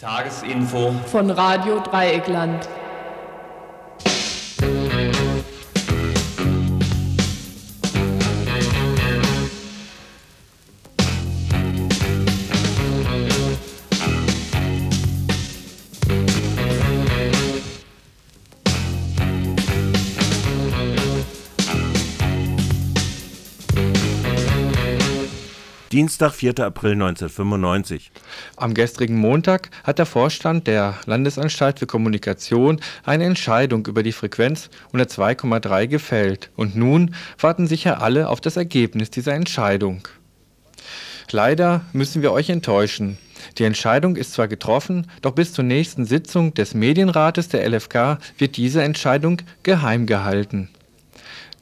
Tagesinfo von Radio Dreieckland. Dienstag, 4. April 1995. Am gestrigen Montag hat der Vorstand der Landesanstalt für Kommunikation eine Entscheidung über die Frequenz 102,3 gefällt. Und nun warten sicher alle auf das Ergebnis dieser Entscheidung. Leider müssen wir euch enttäuschen. Die Entscheidung ist zwar getroffen, doch bis zur nächsten Sitzung des Medienrates der LFK wird diese Entscheidung geheim gehalten.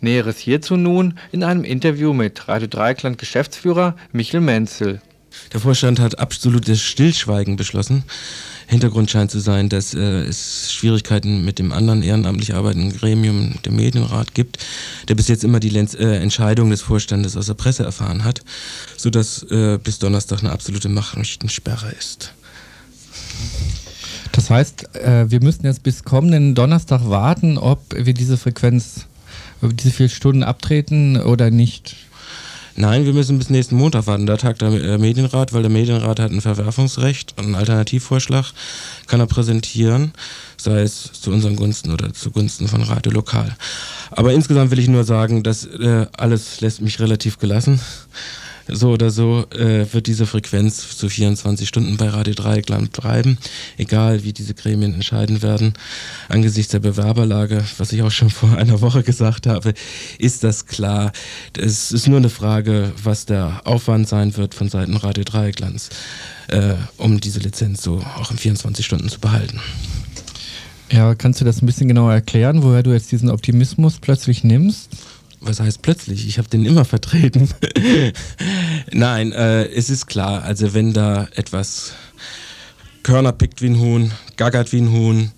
Näheres hierzu nun in einem Interview mit Radio Dreikland Geschäftsführer Michel Menzel. Der Vorstand hat absolutes Stillschweigen beschlossen. Hintergrund scheint zu sein, dass äh, es Schwierigkeiten mit dem anderen ehrenamtlich arbeitenden Gremium, dem Medienrat, gibt, der bis jetzt immer die Lenz, äh, Entscheidung des Vorstandes aus der Presse erfahren hat, sodass äh, bis Donnerstag eine absolute Nachrichtensperre ist. Das heißt, äh, wir müssen jetzt bis kommenden Donnerstag warten, ob wir diese Frequenz diese vier Stunden abtreten oder nicht? Nein, wir müssen bis nächsten Montag warten. Da tagt der äh, Medienrat, weil der Medienrat hat ein Verwerfungsrecht einen Alternativvorschlag kann er präsentieren, sei es zu unseren Gunsten oder zugunsten von Radio Lokal. Aber insgesamt will ich nur sagen, dass äh, alles lässt mich relativ gelassen so oder so äh, wird diese Frequenz zu 24 Stunden bei Radio Dreieckland bleiben, egal wie diese Gremien entscheiden werden. Angesichts der Bewerberlage, was ich auch schon vor einer Woche gesagt habe, ist das klar. Es ist nur eine Frage, was der Aufwand sein wird von Seiten Radio Dreiecklands, äh, um diese Lizenz so auch in 24 Stunden zu behalten. Ja, kannst du das ein bisschen genauer erklären, woher du jetzt diesen Optimismus plötzlich nimmst? Was heißt plötzlich? Ich habe den immer vertreten. Nein, äh, es ist klar, also wenn da etwas Körner pickt wie ein Huhn, gaggert wie ein Huhn,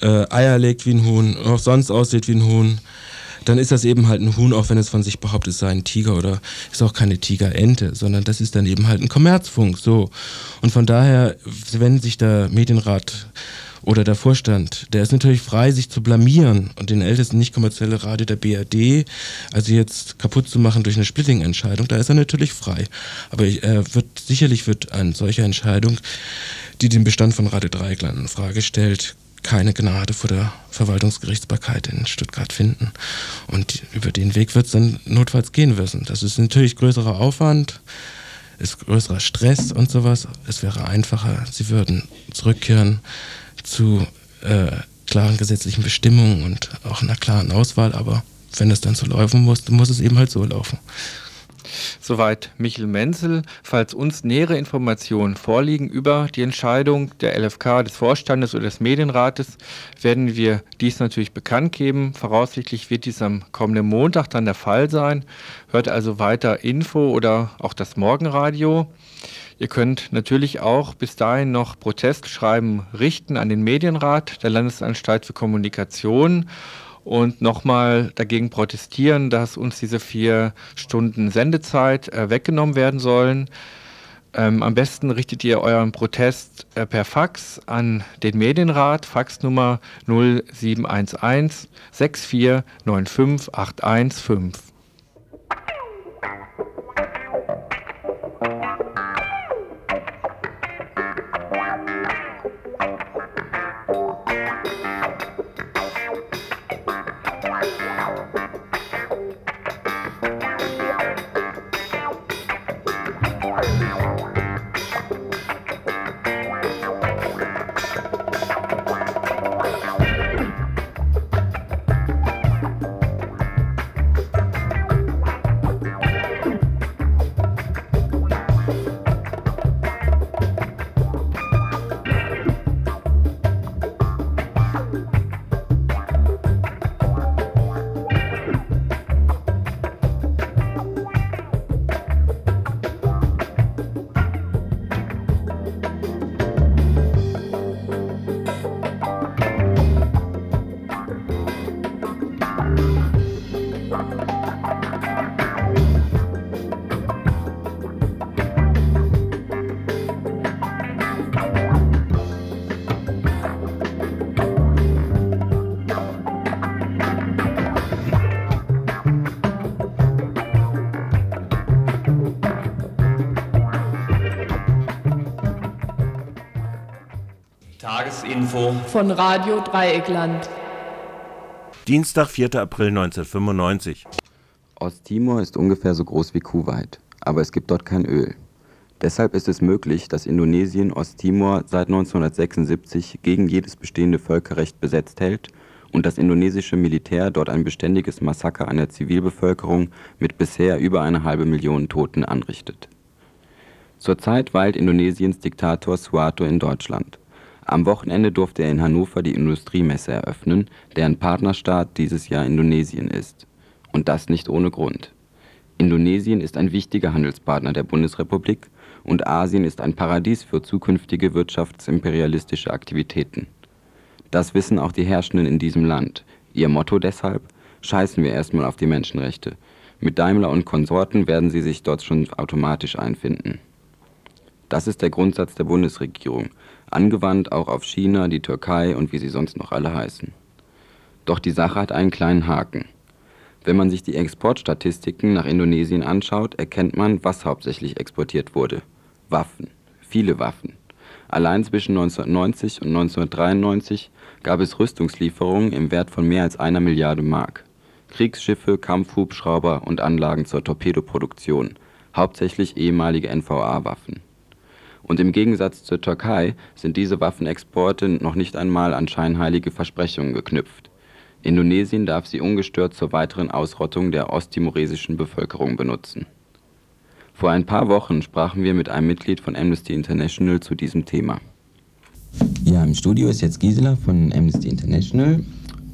äh, Eier legt wie ein Huhn, auch sonst aussieht wie ein Huhn, dann ist das eben halt ein Huhn, auch wenn es von sich behauptet, es sei ein Tiger oder ist auch keine Tigerente, sondern das ist dann eben halt ein Kommerzfunk, so. Und von daher, wenn sich der Medienrat oder der Vorstand, der ist natürlich frei, sich zu blamieren und den ältesten nicht kommerzielle Radio der BRD, also jetzt kaputt zu machen durch eine Splitting-Entscheidung, da ist er natürlich frei. Aber er wird, sicherlich wird eine solche Entscheidung, die den Bestand von Radio Dreieckland in Frage stellt, keine Gnade vor der Verwaltungsgerichtsbarkeit in Stuttgart finden. Und über den Weg wird es dann notfalls gehen müssen. Das ist natürlich größerer Aufwand, ist größerer Stress und sowas. Es wäre einfacher, sie würden zurückkehren zu äh, klaren gesetzlichen Bestimmungen und auch einer klaren Auswahl, aber wenn es dann so laufen muss, dann muss es eben halt so laufen. Soweit Michel Menzel. Falls uns nähere Informationen vorliegen über die Entscheidung der LFK, des Vorstandes oder des Medienrates, werden wir dies natürlich bekannt geben. Voraussichtlich wird dies am kommenden Montag dann der Fall sein. Hört also weiter Info oder auch das Morgenradio. Ihr könnt natürlich auch bis dahin noch Protestschreiben richten an den Medienrat der Landesanstalt für Kommunikation und nochmal dagegen protestieren, dass uns diese vier Stunden Sendezeit äh, weggenommen werden sollen. Ähm, am besten richtet ihr euren Protest äh, per Fax an den Medienrat, Faxnummer 0711 6495 815. von Radio Dreieckland. Dienstag, 4. April 1995. Osttimor ist ungefähr so groß wie Kuwait, aber es gibt dort kein Öl. Deshalb ist es möglich, dass Indonesien Osttimor seit 1976 gegen jedes bestehende Völkerrecht besetzt hält und das indonesische Militär dort ein beständiges Massaker an der Zivilbevölkerung mit bisher über eine halbe Million Toten anrichtet. Zurzeit weilt Indonesiens Diktator Suharto in Deutschland. Am Wochenende durfte er in Hannover die Industriemesse eröffnen, deren Partnerstaat dieses Jahr Indonesien ist. Und das nicht ohne Grund. Indonesien ist ein wichtiger Handelspartner der Bundesrepublik und Asien ist ein Paradies für zukünftige wirtschaftsimperialistische Aktivitäten. Das wissen auch die Herrschenden in diesem Land. Ihr Motto deshalb: Scheißen wir erstmal auf die Menschenrechte. Mit Daimler und Konsorten werden sie sich dort schon automatisch einfinden. Das ist der Grundsatz der Bundesregierung angewandt auch auf China, die Türkei und wie sie sonst noch alle heißen. Doch die Sache hat einen kleinen Haken. Wenn man sich die Exportstatistiken nach Indonesien anschaut, erkennt man, was hauptsächlich exportiert wurde. Waffen. Viele Waffen. Allein zwischen 1990 und 1993 gab es Rüstungslieferungen im Wert von mehr als einer Milliarde Mark. Kriegsschiffe, Kampfhubschrauber und Anlagen zur Torpedoproduktion, hauptsächlich ehemalige NVA-Waffen. Und im Gegensatz zur Türkei sind diese Waffenexporte noch nicht einmal an scheinheilige Versprechungen geknüpft. Indonesien darf sie ungestört zur weiteren Ausrottung der osttimoresischen Bevölkerung benutzen. Vor ein paar Wochen sprachen wir mit einem Mitglied von Amnesty International zu diesem Thema. Ja, im Studio ist jetzt Gisela von Amnesty International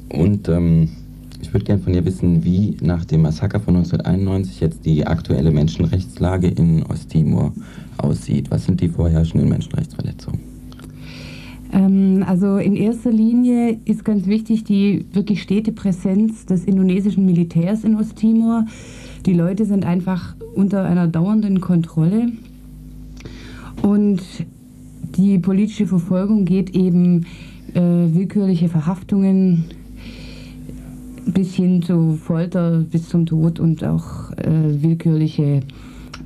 und ähm, ich würde gerne von ihr wissen, wie nach dem Massaker von 1991 jetzt die aktuelle Menschenrechtslage in Osttimor aussieht. Was sind die vorherrschenden Menschenrechtsverletzungen? Ähm, also in erster Linie ist ganz wichtig die wirklich stete Präsenz des indonesischen Militärs in Osttimor. Die Leute sind einfach unter einer dauernden Kontrolle und die politische Verfolgung geht eben äh, willkürliche Verhaftungen bis hin zu Folter, bis zum Tod und auch äh, willkürliche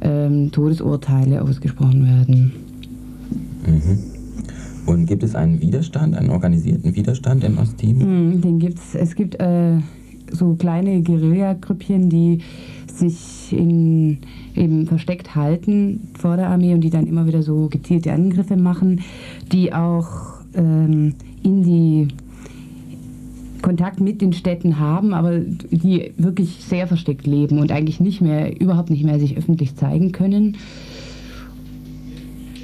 ähm, Todesurteile ausgesprochen werden. Mhm. Und gibt es einen Widerstand, einen organisierten Widerstand in Osttimor? Mhm, den gibt's. Es gibt äh, so kleine Guerilla-Grüppchen, die sich in, eben versteckt halten vor der Armee und die dann immer wieder so gezielte Angriffe machen, die auch ähm, in die Kontakt mit den Städten haben, aber die wirklich sehr versteckt leben und eigentlich nicht mehr, überhaupt nicht mehr sich öffentlich zeigen können.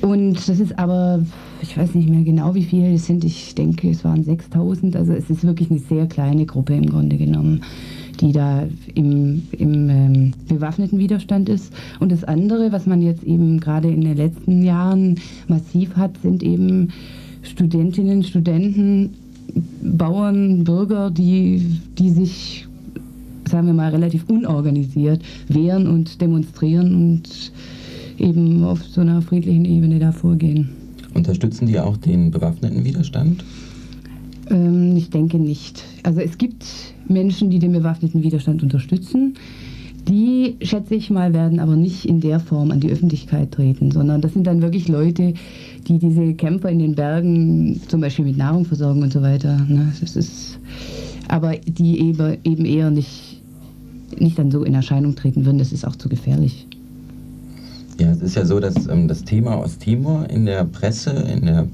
Und das ist aber, ich weiß nicht mehr genau, wie viele es sind. Ich denke, es waren 6000. Also es ist wirklich eine sehr kleine Gruppe im Grunde genommen, die da im, im ähm, bewaffneten Widerstand ist. Und das andere, was man jetzt eben gerade in den letzten Jahren massiv hat, sind eben Studentinnen, Studenten, Bauern, Bürger, die, die sich, sagen wir mal, relativ unorganisiert wehren und demonstrieren und eben auf so einer friedlichen Ebene da vorgehen. Unterstützen die auch den bewaffneten Widerstand? Ähm, ich denke nicht. Also es gibt Menschen, die den bewaffneten Widerstand unterstützen. Die, schätze ich mal, werden aber nicht in der Form an die Öffentlichkeit treten, sondern das sind dann wirklich Leute, die diese Kämpfer in den Bergen zum Beispiel mit Nahrung versorgen und so weiter. Ne? Das ist, aber die eben, eher nicht, nicht dann so in Erscheinung treten würden, das ist auch zu gefährlich. Ja, es ist ja so, dass ähm, das Thema Osttimor in der Presse, in der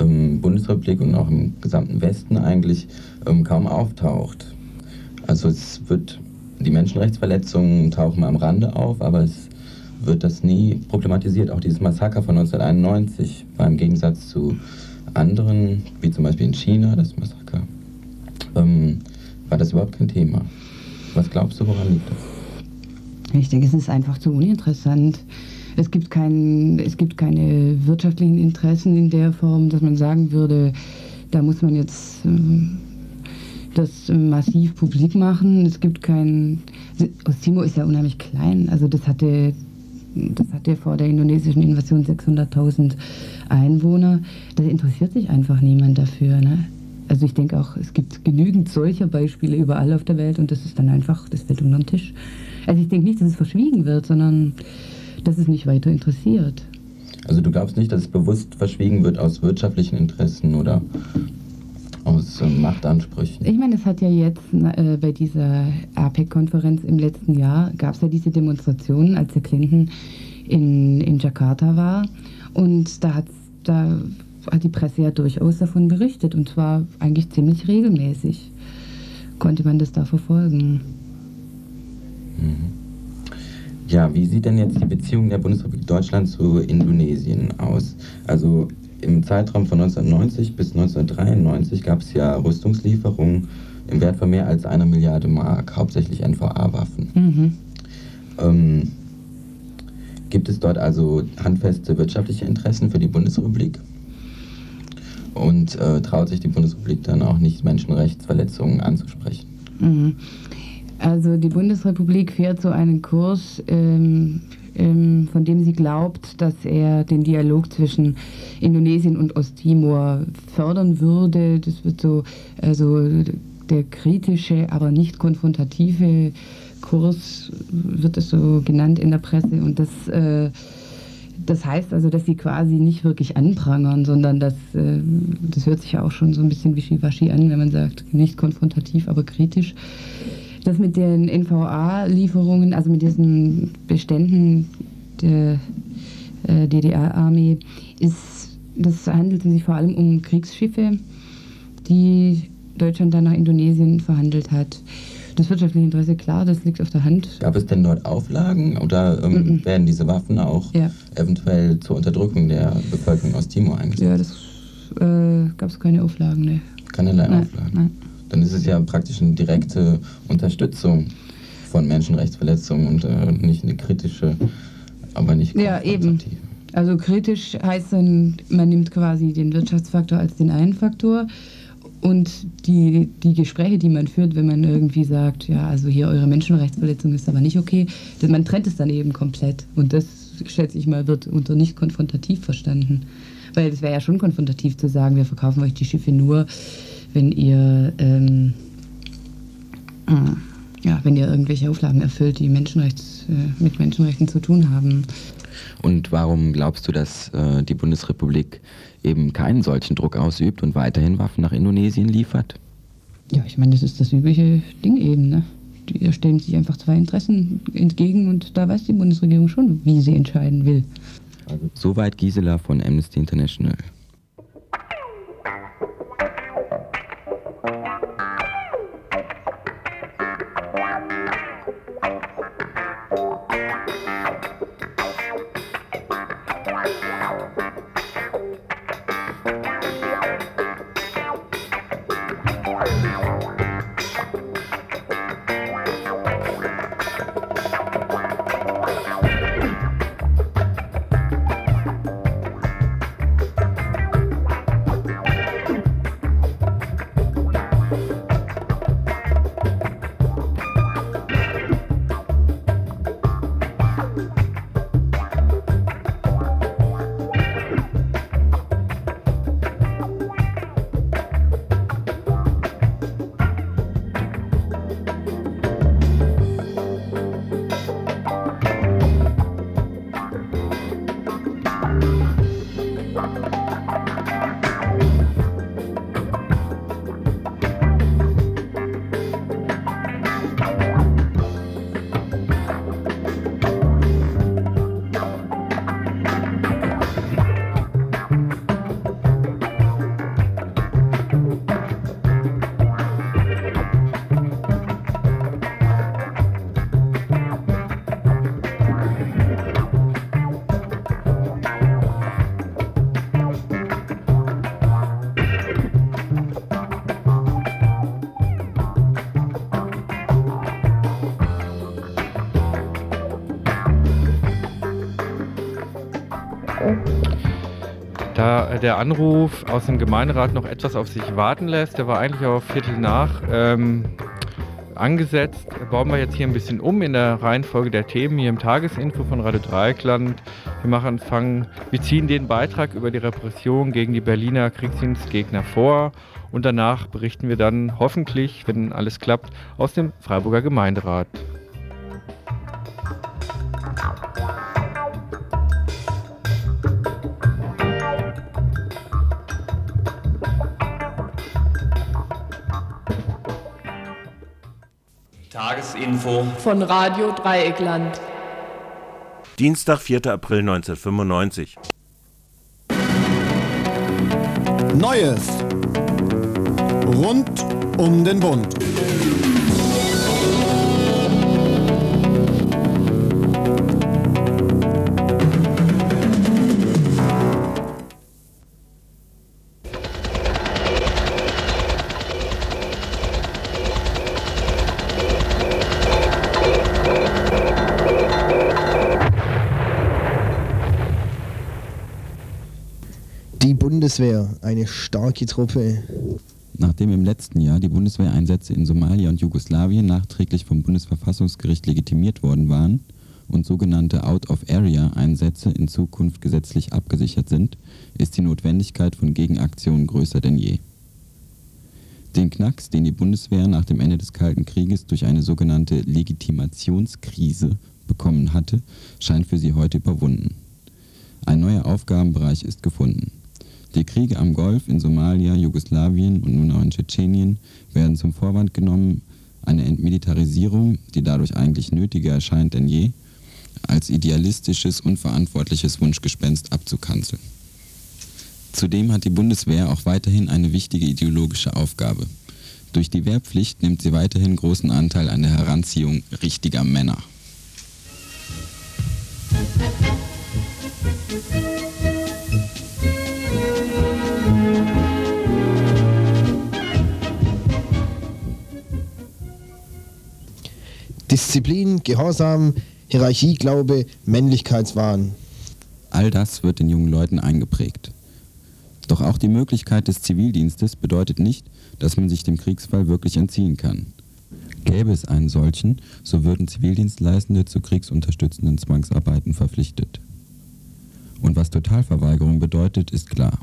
ähm, Bundesrepublik und auch im gesamten Westen eigentlich ähm, kaum auftaucht. Also es wird die Menschenrechtsverletzungen tauchen am Rande auf, aber es wird das nie problematisiert. Auch dieses Massaker von 1991 war im Gegensatz zu anderen, wie zum Beispiel in China, das Massaker, ähm, war das überhaupt kein Thema. Was glaubst du, woran liegt das? Ich denke, es ist einfach zu uninteressant. Es gibt, kein, es gibt keine wirtschaftlichen Interessen in der Form, dass man sagen würde, da muss man jetzt ähm, das massiv publik machen. Es gibt kein. Osttimor ist ja unheimlich klein. Also das hatte, das hatte vor der indonesischen Invasion 600.000 Einwohner. Da interessiert sich einfach niemand dafür. Ne? Also ich denke auch, es gibt genügend solcher Beispiele überall auf der Welt und das ist dann einfach, das fällt unter den Tisch. Also ich denke nicht, dass es verschwiegen wird, sondern dass es nicht weiter interessiert. Also du glaubst nicht, dass es bewusst verschwiegen wird aus wirtschaftlichen Interessen oder aus äh, Machtansprüchen? Ich meine, es hat ja jetzt äh, bei dieser APEC-Konferenz im letzten Jahr, gab es ja diese Demonstrationen, als der Clinton in, in Jakarta war. Und da, hat's, da hat die Presse ja durchaus davon berichtet und zwar eigentlich ziemlich regelmäßig konnte man das da verfolgen. Mhm. Ja, wie sieht denn jetzt die Beziehung der Bundesrepublik Deutschland zu Indonesien aus? Also im Zeitraum von 1990 bis 1993 gab es ja Rüstungslieferungen im Wert von mehr als einer Milliarde Mark, hauptsächlich NVA-Waffen. Mhm. Ähm, gibt es dort also handfeste wirtschaftliche Interessen für die Bundesrepublik? Und äh, traut sich die Bundesrepublik dann auch nicht, Menschenrechtsverletzungen anzusprechen? Mhm. Also die Bundesrepublik fährt so einen Kurs, ähm, von dem sie glaubt, dass er den Dialog zwischen Indonesien und Osttimor fördern würde. Das wird so, also der kritische, aber nicht konfrontative Kurs wird es so genannt in der Presse und das äh, das heißt also, dass sie quasi nicht wirklich anprangern, sondern dass, äh, das hört sich ja auch schon so ein bisschen wischiwaschi an, wenn man sagt, nicht konfrontativ, aber kritisch. Das mit den NVA-Lieferungen, also mit diesen Beständen der äh, DDR-Armee, ist, das handelte sich vor allem um Kriegsschiffe, die Deutschland dann nach Indonesien verhandelt hat. Das wirtschaftliche Interesse, klar, das liegt auf der Hand. Gab es denn dort Auflagen oder ähm, mm -mm. werden diese Waffen auch ja. eventuell zur Unterdrückung der Bevölkerung aus Timor eingesetzt? Ja, das äh, gab es keine Auflagen, ne. Keinerlei nein, Auflagen. Nein. Dann ist es ja praktisch eine direkte Unterstützung von Menschenrechtsverletzungen und äh, nicht eine kritische, aber nicht Ja, eben. Also kritisch heißt dann, man nimmt quasi den Wirtschaftsfaktor als den einen Faktor und die, die Gespräche, die man führt, wenn man irgendwie sagt, ja, also hier eure Menschenrechtsverletzung ist aber nicht okay, man trennt es dann eben komplett. Und das, schätze ich mal, wird unter nicht konfrontativ verstanden. Weil es wäre ja schon konfrontativ zu sagen, wir verkaufen euch die Schiffe nur, wenn ihr, ähm, äh, ja, wenn ihr irgendwelche Auflagen erfüllt, die Menschenrechts, äh, mit Menschenrechten zu tun haben. Und warum glaubst du, dass äh, die Bundesrepublik eben keinen solchen Druck ausübt und weiterhin Waffen nach Indonesien liefert? Ja, ich meine, das ist das übliche Ding eben. Ne? Die stellen sich einfach zwei Interessen entgegen und da weiß die Bundesregierung schon, wie sie entscheiden will. Also, soweit Gisela von Amnesty International. Der Anruf aus dem Gemeinderat noch etwas auf sich warten lässt. Der war eigentlich auf Viertel nach ähm, angesetzt. Bauen wir jetzt hier ein bisschen um in der Reihenfolge der Themen hier im Tagesinfo von Radio Dreieckland. Wir machen fangen, wir ziehen den Beitrag über die Repression gegen die Berliner Kriegsdienstgegner vor und danach berichten wir dann hoffentlich, wenn alles klappt, aus dem Freiburger Gemeinderat. Tagesinfo von Radio Dreieckland. Dienstag, 4. April 1995. Neues rund um den Bund. Bundeswehr, eine starke Truppe. Nachdem im letzten Jahr die Bundeswehreinsätze in Somalia und Jugoslawien nachträglich vom Bundesverfassungsgericht legitimiert worden waren und sogenannte Out-of-Area-Einsätze in Zukunft gesetzlich abgesichert sind, ist die Notwendigkeit von Gegenaktionen größer denn je. Den Knacks, den die Bundeswehr nach dem Ende des Kalten Krieges durch eine sogenannte Legitimationskrise bekommen hatte, scheint für sie heute überwunden. Ein neuer Aufgabenbereich ist gefunden. Die Kriege am Golf, in Somalia, Jugoslawien und nun auch in Tschetschenien werden zum Vorwand genommen, eine Entmilitarisierung, die dadurch eigentlich nötiger erscheint denn je, als idealistisches, unverantwortliches Wunschgespenst abzukanzeln. Zudem hat die Bundeswehr auch weiterhin eine wichtige ideologische Aufgabe. Durch die Wehrpflicht nimmt sie weiterhin großen Anteil an der Heranziehung richtiger Männer. Disziplin, Gehorsam, Hierarchieglaube, Männlichkeitswahn. All das wird den jungen Leuten eingeprägt. Doch auch die Möglichkeit des Zivildienstes bedeutet nicht, dass man sich dem Kriegsfall wirklich entziehen kann. Gäbe es einen solchen, so würden Zivildienstleistende zu kriegsunterstützenden Zwangsarbeiten verpflichtet. Und was Totalverweigerung bedeutet, ist klar.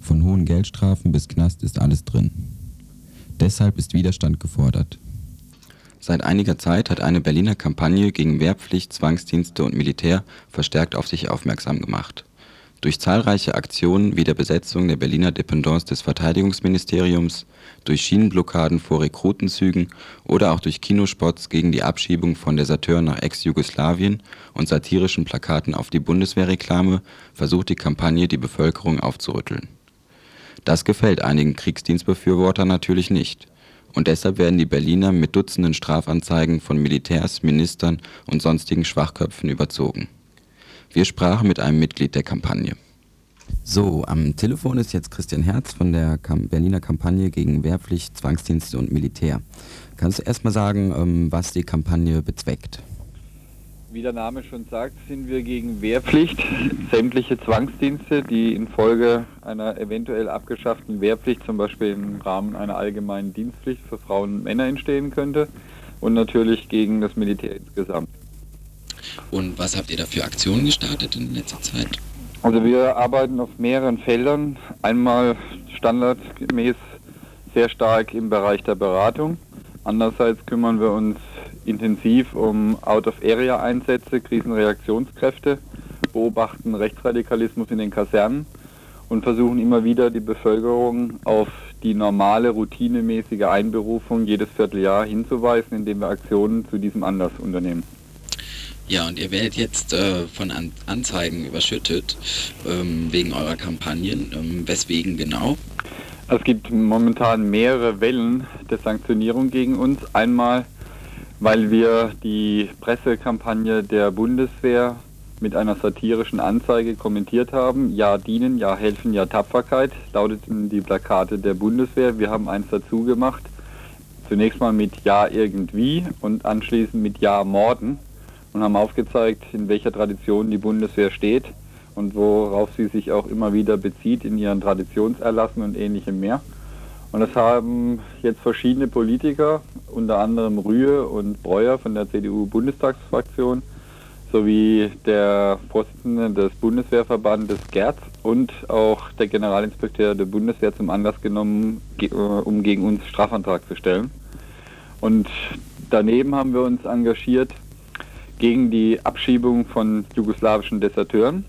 Von hohen Geldstrafen bis Knast ist alles drin. Deshalb ist Widerstand gefordert. Seit einiger Zeit hat eine Berliner Kampagne gegen Wehrpflicht, Zwangsdienste und Militär verstärkt auf sich aufmerksam gemacht. Durch zahlreiche Aktionen wie der Besetzung der Berliner Dependance des Verteidigungsministeriums, durch Schienenblockaden vor Rekrutenzügen oder auch durch Kinospots gegen die Abschiebung von Deserteuren nach Ex-Jugoslawien und satirischen Plakaten auf die Bundeswehrreklame versucht die Kampagne, die Bevölkerung aufzurütteln. Das gefällt einigen Kriegsdienstbefürwortern natürlich nicht. Und deshalb werden die Berliner mit Dutzenden Strafanzeigen von Militärs, Ministern und sonstigen Schwachköpfen überzogen. Wir sprachen mit einem Mitglied der Kampagne. So, am Telefon ist jetzt Christian Herz von der Berliner Kampagne gegen Wehrpflicht, Zwangsdienste und Militär. Kannst du erstmal sagen, ähm, was die Kampagne bezweckt? Wie der Name schon sagt, sind wir gegen Wehrpflicht, sämtliche Zwangsdienste, die infolge einer eventuell abgeschafften Wehrpflicht, zum Beispiel im Rahmen einer allgemeinen Dienstpflicht für Frauen und Männer entstehen könnte und natürlich gegen das Militär insgesamt. Und was habt ihr da für Aktionen gestartet in letzter Zeit? Also wir arbeiten auf mehreren Feldern. Einmal standardgemäß sehr stark im Bereich der Beratung. Andererseits kümmern wir uns intensiv um Out-of-Area-Einsätze, Krisenreaktionskräfte, beobachten Rechtsradikalismus in den Kasernen und versuchen immer wieder die Bevölkerung auf die normale, routinemäßige Einberufung jedes Vierteljahr hinzuweisen, indem wir Aktionen zu diesem Anlass unternehmen. Ja, und ihr werdet jetzt äh, von An Anzeigen überschüttet ähm, wegen eurer Kampagnen. Ähm, weswegen genau? Es gibt momentan mehrere Wellen der Sanktionierung gegen uns. Einmal, weil wir die Pressekampagne der Bundeswehr mit einer satirischen Anzeige kommentiert haben. Ja dienen, ja helfen, ja Tapferkeit, lauteten die Plakate der Bundeswehr. Wir haben eins dazu gemacht. Zunächst mal mit Ja irgendwie und anschließend mit Ja morden und haben aufgezeigt, in welcher Tradition die Bundeswehr steht und worauf sie sich auch immer wieder bezieht in ihren Traditionserlassen und ähnlichem mehr. Und das haben jetzt verschiedene Politiker, unter anderem Rühe und Breuer von der CDU-Bundestagsfraktion, sowie der Vorsitzende des Bundeswehrverbandes Gerz und auch der Generalinspekteur der Bundeswehr zum Anlass genommen, um gegen uns Strafantrag zu stellen. Und daneben haben wir uns engagiert gegen die Abschiebung von jugoslawischen Deserteuren,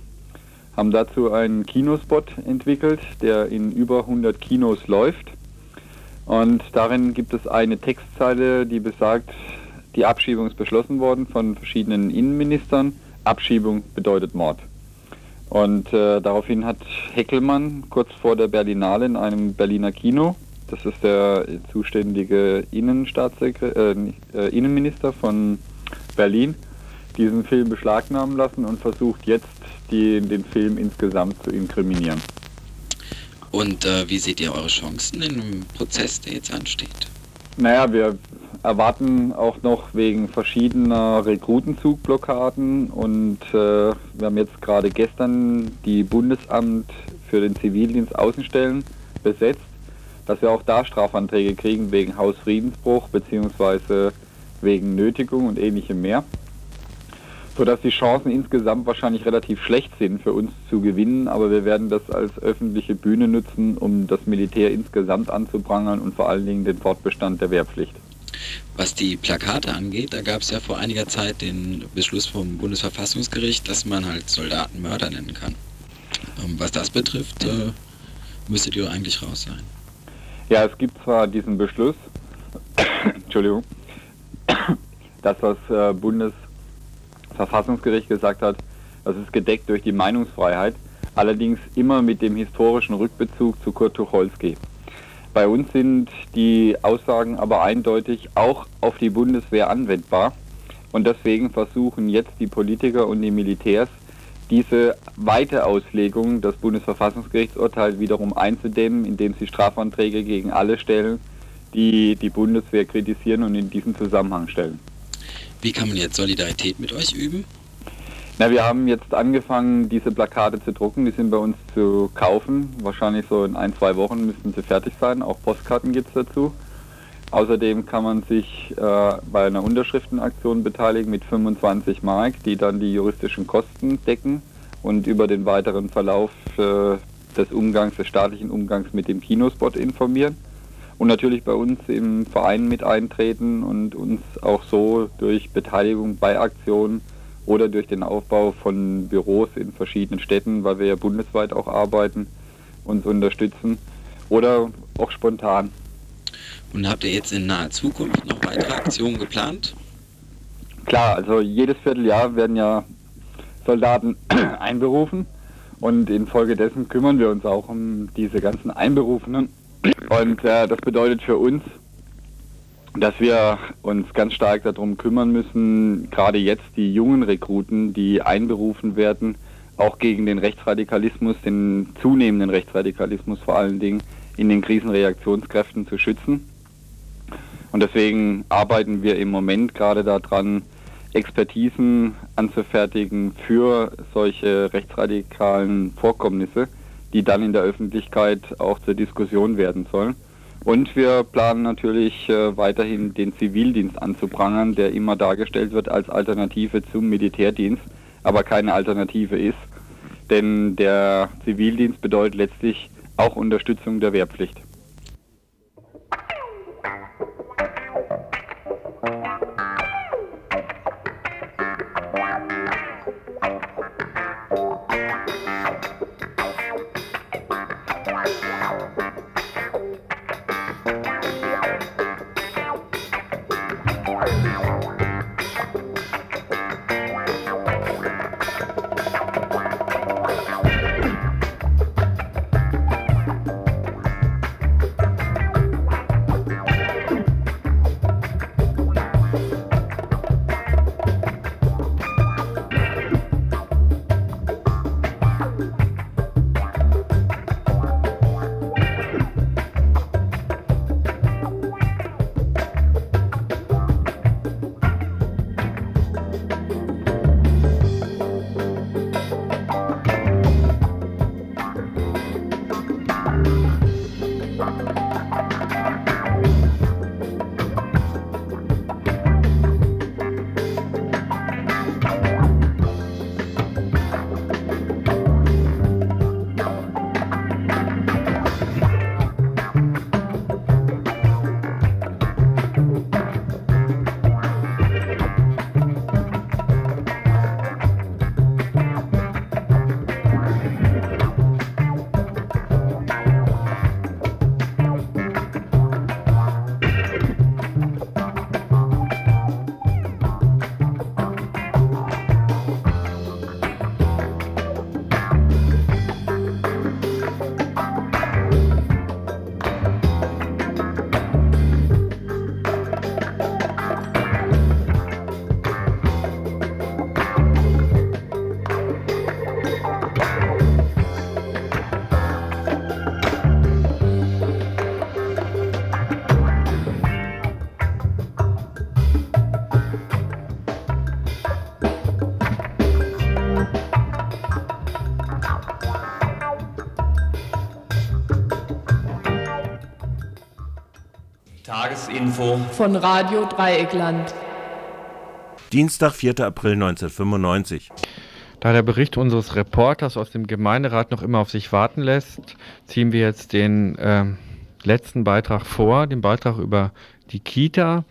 haben dazu einen Kinospot entwickelt, der in über 100 Kinos läuft. Und darin gibt es eine Textzeile, die besagt, Die Abschiebung ist beschlossen worden von verschiedenen Innenministern. Abschiebung bedeutet Mord. Und äh, daraufhin hat Heckelmann kurz vor der Berlinale in einem Berliner Kino, das ist der zuständige äh, äh, Innenminister von Berlin, diesen Film beschlagnahmen lassen und versucht jetzt die, den Film insgesamt zu inkriminieren. Und äh, wie seht ihr eure Chancen in einem Prozess, der jetzt ansteht? Naja, wir erwarten auch noch wegen verschiedener Rekrutenzugblockaden und äh, wir haben jetzt gerade gestern die Bundesamt für den Zivildienst Außenstellen besetzt, dass wir auch da Strafanträge kriegen wegen Hausfriedensbruch bzw. wegen Nötigung und ähnlichem mehr sodass die Chancen insgesamt wahrscheinlich relativ schlecht sind für uns zu gewinnen, aber wir werden das als öffentliche Bühne nutzen, um das Militär insgesamt anzuprangern und vor allen Dingen den Fortbestand der Wehrpflicht. Was die Plakate angeht, da gab es ja vor einiger Zeit den Beschluss vom Bundesverfassungsgericht, dass man halt Soldaten Mörder nennen kann. Ähm, was das betrifft, äh, müsstet ihr eigentlich raus sein. Ja, es gibt zwar diesen Beschluss, Entschuldigung, dass das äh, Bundes Verfassungsgericht gesagt hat, das ist gedeckt durch die Meinungsfreiheit, allerdings immer mit dem historischen Rückbezug zu Kurt Tucholsky. Bei uns sind die Aussagen aber eindeutig auch auf die Bundeswehr anwendbar und deswegen versuchen jetzt die Politiker und die Militärs, diese Weiterauslegung des Bundesverfassungsgerichtsurteils wiederum einzudämmen, indem sie Strafanträge gegen alle stellen, die die Bundeswehr kritisieren und in diesem Zusammenhang stellen. Wie kann man jetzt Solidarität mit euch üben? Na, wir haben jetzt angefangen, diese Plakate zu drucken. Die sind bei uns zu kaufen. Wahrscheinlich so in ein, zwei Wochen müssten sie fertig sein. Auch Postkarten gibt es dazu. Außerdem kann man sich äh, bei einer Unterschriftenaktion beteiligen mit 25 Mark, die dann die juristischen Kosten decken und über den weiteren Verlauf äh, des Umgangs, des staatlichen Umgangs mit dem Kinospot informieren und natürlich bei uns im Verein mit eintreten und uns auch so durch Beteiligung bei Aktionen oder durch den Aufbau von Büros in verschiedenen Städten, weil wir ja bundesweit auch arbeiten, uns unterstützen oder auch spontan. Und habt ihr jetzt in naher Zukunft noch weitere Aktionen geplant? Klar, also jedes Vierteljahr werden ja Soldaten einberufen und infolgedessen kümmern wir uns auch um diese ganzen Einberufenen und äh, das bedeutet für uns, dass wir uns ganz stark darum kümmern müssen, gerade jetzt die jungen Rekruten, die einberufen werden, auch gegen den Rechtsradikalismus, den zunehmenden Rechtsradikalismus vor allen Dingen in den Krisenreaktionskräften zu schützen. Und deswegen arbeiten wir im Moment gerade daran, Expertisen anzufertigen für solche rechtsradikalen Vorkommnisse die dann in der Öffentlichkeit auch zur Diskussion werden sollen. Und wir planen natürlich äh, weiterhin den Zivildienst anzuprangern, der immer dargestellt wird als Alternative zum Militärdienst, aber keine Alternative ist. Denn der Zivildienst bedeutet letztlich auch Unterstützung der Wehrpflicht. Tagesinfo von Radio Dreieckland. Dienstag, 4. April 1995. Da der Bericht unseres Reporters aus dem Gemeinderat noch immer auf sich warten lässt, ziehen wir jetzt den äh, letzten Beitrag vor, den Beitrag über die Kita.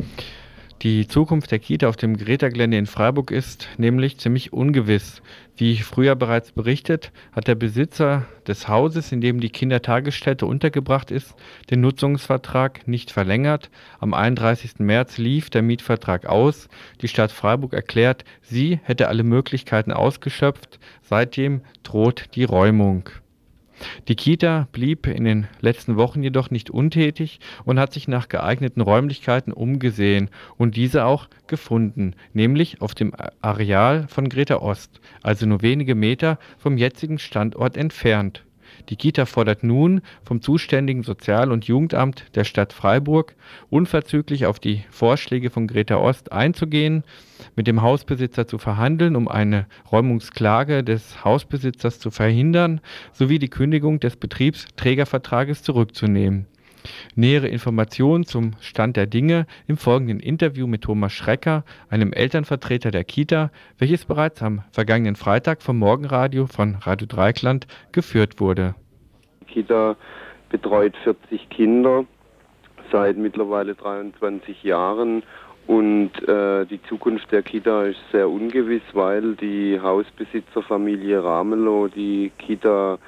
Die Zukunft der Kita auf dem Greta-Gelände in Freiburg ist nämlich ziemlich ungewiss. Wie früher bereits berichtet, hat der Besitzer des Hauses, in dem die Kindertagesstätte untergebracht ist, den Nutzungsvertrag nicht verlängert. Am 31. März lief der Mietvertrag aus. Die Stadt Freiburg erklärt, sie hätte alle Möglichkeiten ausgeschöpft. Seitdem droht die Räumung. Die Kita blieb in den letzten Wochen jedoch nicht untätig und hat sich nach geeigneten Räumlichkeiten umgesehen und diese auch gefunden, nämlich auf dem Areal von Greta Ost, also nur wenige Meter vom jetzigen Standort entfernt die Kita fordert nun vom zuständigen Sozial- und Jugendamt der Stadt Freiburg, unverzüglich auf die Vorschläge von Greta Ost einzugehen, mit dem Hausbesitzer zu verhandeln, um eine Räumungsklage des Hausbesitzers zu verhindern, sowie die Kündigung des Betriebsträgervertrages zurückzunehmen Nähere Informationen zum Stand der Dinge im folgenden Interview mit Thomas Schrecker, einem Elternvertreter der Kita, welches bereits am vergangenen Freitag vom Morgenradio von Radio Dreikland geführt wurde. Die Kita betreut 40 Kinder seit mittlerweile 23 Jahren und äh, die Zukunft der Kita ist sehr ungewiss, weil die Hausbesitzerfamilie Ramelow die Kita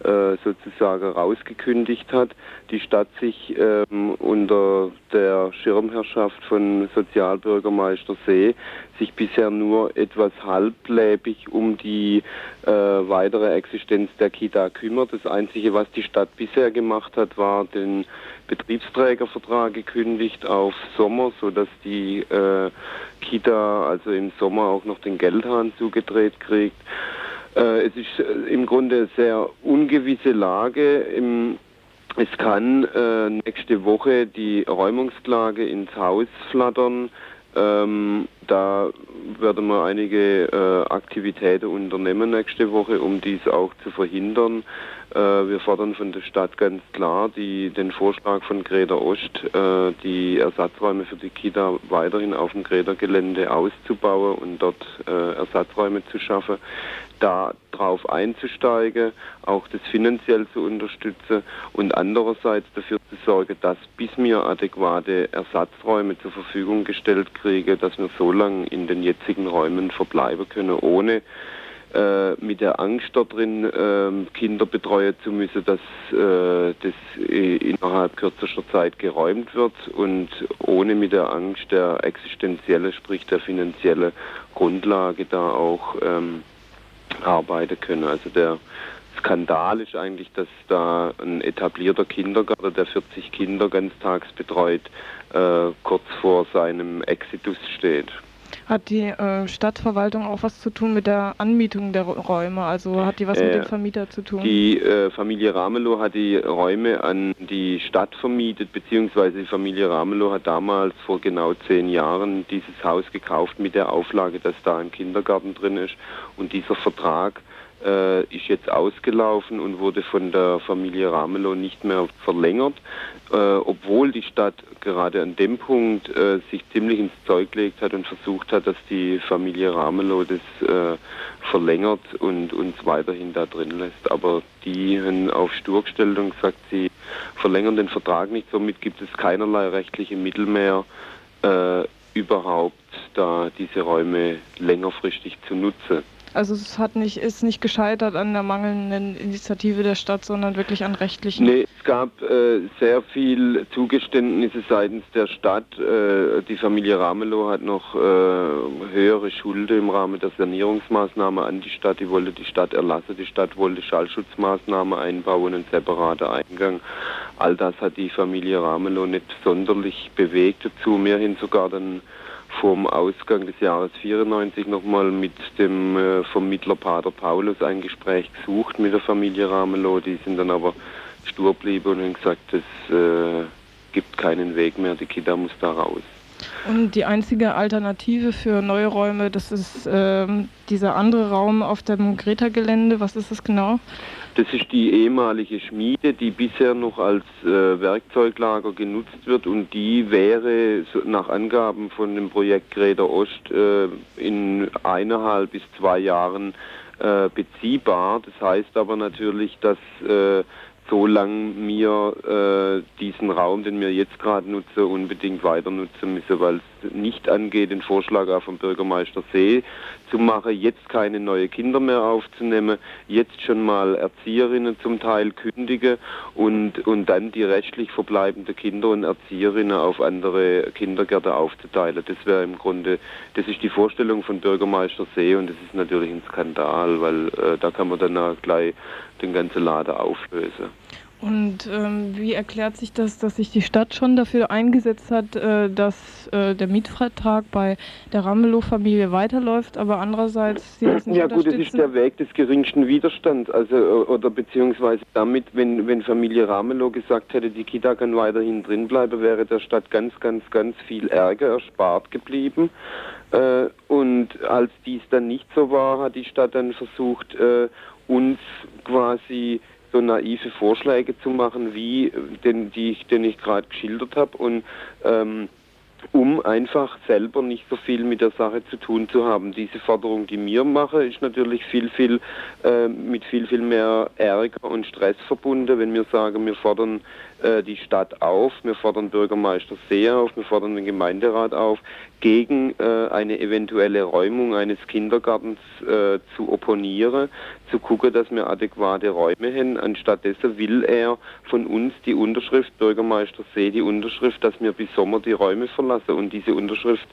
sozusagen rausgekündigt hat. Die Stadt sich ähm, unter der Schirmherrschaft von Sozialbürgermeister See sich bisher nur etwas halblebig um die äh, weitere Existenz der Kita kümmert. Das Einzige, was die Stadt bisher gemacht hat, war den Betriebsträgervertrag gekündigt auf Sommer, sodass die äh, Kita also im Sommer auch noch den Geldhahn zugedreht kriegt. Äh, es ist äh, im Grunde eine sehr ungewisse Lage. Es kann äh, nächste Woche die Räumungsklage ins Haus flattern. Ähm, da werden wir einige Aktivitäten unternehmen nächste Woche, um dies auch zu verhindern. Äh, wir fordern von der Stadt ganz klar die, den Vorschlag von Greta Ost, äh, die Ersatzräume für die Kita weiterhin auf dem Greta-Gelände auszubauen und dort äh, Ersatzräume zu schaffen da drauf einzusteigen, auch das finanziell zu unterstützen und andererseits dafür zu sorgen, dass bis wir adäquate Ersatzräume zur Verfügung gestellt kriegen, dass wir so lange in den jetzigen Räumen verbleiben können, ohne mit der Angst da drin äh, Kinder betreuen zu müssen, dass äh, das innerhalb kürzester Zeit geräumt wird und ohne mit der Angst der existenzielle, sprich der finanzielle Grundlage da auch ähm, arbeiten können. Also der Skandal ist eigentlich, dass da ein etablierter Kindergarten, der 40 Kinder ganztags betreut, äh, kurz vor seinem Exitus steht. Hat die äh, Stadtverwaltung auch was zu tun mit der Anmietung der Räume? Also hat die was äh, mit dem Vermieter zu tun? Die äh, Familie Ramelow hat die Räume an die Stadt vermietet, beziehungsweise die Familie Ramelow hat damals vor genau zehn Jahren dieses Haus gekauft mit der Auflage, dass da ein Kindergarten drin ist. Und dieser Vertrag äh, ist jetzt ausgelaufen und wurde von der Familie Ramelow nicht mehr verlängert, äh, obwohl die Stadt gerade an dem Punkt äh, sich ziemlich ins Zeug gelegt hat und versucht hat, dass die Familie Ramelow das äh, verlängert und uns weiterhin da drin lässt. Aber die haben auf Stur gestellt und gesagt, sie verlängern den Vertrag nicht, somit gibt es keinerlei rechtliche Mittel mehr, äh, überhaupt da diese Räume längerfristig zu nutzen. Also es hat nicht, ist nicht gescheitert an der mangelnden Initiative der Stadt, sondern wirklich an rechtlichen. Nee, es gab äh, sehr viel Zugeständnisse seitens der Stadt. Äh, die Familie Ramelow hat noch äh, höhere Schulden im Rahmen der Sanierungsmaßnahme an die Stadt. Die wollte die Stadt erlassen. Die Stadt wollte Schallschutzmaßnahmen einbauen, einen separaten Eingang. All das hat die Familie Ramelow nicht sonderlich bewegt. Dazu mehr hin sogar dann vorm Ausgang des Jahres 94 nochmal mit dem äh, Vermittler Pater Paulus ein Gespräch gesucht mit der Familie Ramelow. Die sind dann aber stur geblieben und haben gesagt, es äh, gibt keinen Weg mehr, die Kita muss da raus. Und die einzige Alternative für neue Räume, das ist ähm, dieser andere Raum auf dem Greta-Gelände. Was ist das genau? Das ist die ehemalige Schmiede, die bisher noch als äh, Werkzeuglager genutzt wird und die wäre so nach Angaben von dem Projekt Greta Ost äh, in eineinhalb bis zwei Jahren äh, beziehbar. Das heißt aber natürlich, dass äh, solange mir äh, diesen Raum, den wir jetzt gerade nutzen, unbedingt weiter nutzen müssen, weil es nicht angeht, den Vorschlag auch vom Bürgermeister See zu machen, jetzt keine neue Kinder mehr aufzunehmen, jetzt schon mal Erzieherinnen zum Teil kündigen und, und dann die rechtlich verbleibenden Kinder und Erzieherinnen auf andere Kindergärten aufzuteilen. Das wäre im Grunde, das ist die Vorstellung von Bürgermeister See und das ist natürlich ein Skandal, weil äh, da kann man dann gleich den ganzen Laden auflösen. Und ähm, wie erklärt sich das, dass sich die Stadt schon dafür eingesetzt hat, äh, dass äh, der Mietvertrag bei der Ramelow-Familie weiterläuft, aber andererseits sie das nicht Ja gut, das ist der Weg des geringsten Widerstands, also äh, oder beziehungsweise damit, wenn, wenn Familie Ramelow gesagt hätte, die Kita kann weiterhin drin bleiben, wäre der Stadt ganz, ganz, ganz viel Ärger erspart geblieben. Äh, und als dies dann nicht so war, hat die Stadt dann versucht, äh, uns quasi so naive Vorschläge zu machen, wie den, die ich, den ich gerade geschildert habe und ähm, um einfach selber nicht so viel mit der Sache zu tun zu haben. Diese Forderung, die mir mache, ist natürlich viel, viel äh, mit viel, viel mehr Ärger und Stress verbunden, wenn wir sagen, wir fordern äh, die Stadt auf, wir fordern Bürgermeister See auf, wir fordern den Gemeinderat auf, gegen äh, eine eventuelle Räumung eines Kindergartens äh, zu opponieren, zu gucken, dass wir adäquate Räume haben. Anstattdessen will er von uns die Unterschrift, Bürgermeister See, die Unterschrift, dass wir bis Sommer die Räume verlassen. Und diese Unterschrift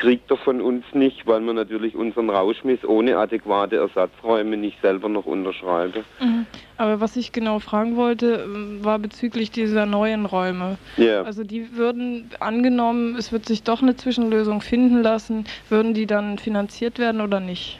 kriegt er von uns nicht, weil wir natürlich unseren Rauschmiss ohne adäquate Ersatzräume nicht selber noch unterschreiben. Mhm. Aber was ich genau fragen wollte, ähm, war bezüglich dieser neuen Räume. Yeah. Also die würden angenommen, es wird sich doch eine Zwischenlösung finden lassen, würden die dann finanziert werden oder nicht?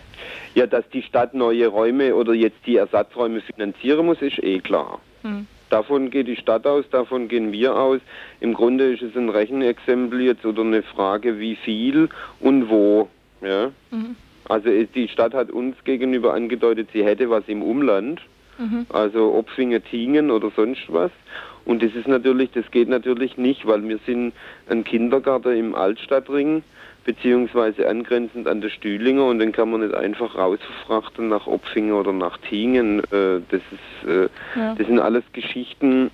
Ja, dass die Stadt neue Räume oder jetzt die Ersatzräume finanzieren muss, ist eh klar. Mhm. Davon geht die Stadt aus, davon gehen wir aus. Im Grunde ist es ein Rechenexempel jetzt oder eine Frage, wie viel und wo. Ja? Mhm. Also die Stadt hat uns gegenüber angedeutet, sie hätte was im Umland, mhm. also Opfingen, Tingen oder sonst was. Und das ist natürlich, das geht natürlich nicht, weil wir sind ein Kindergarten im Altstadtring beziehungsweise angrenzend an der Stühlinger und den kann man nicht einfach rausverfrachten nach Opfingen oder nach Tingen. Äh, das, ist, äh, ja. das sind alles Geschichten,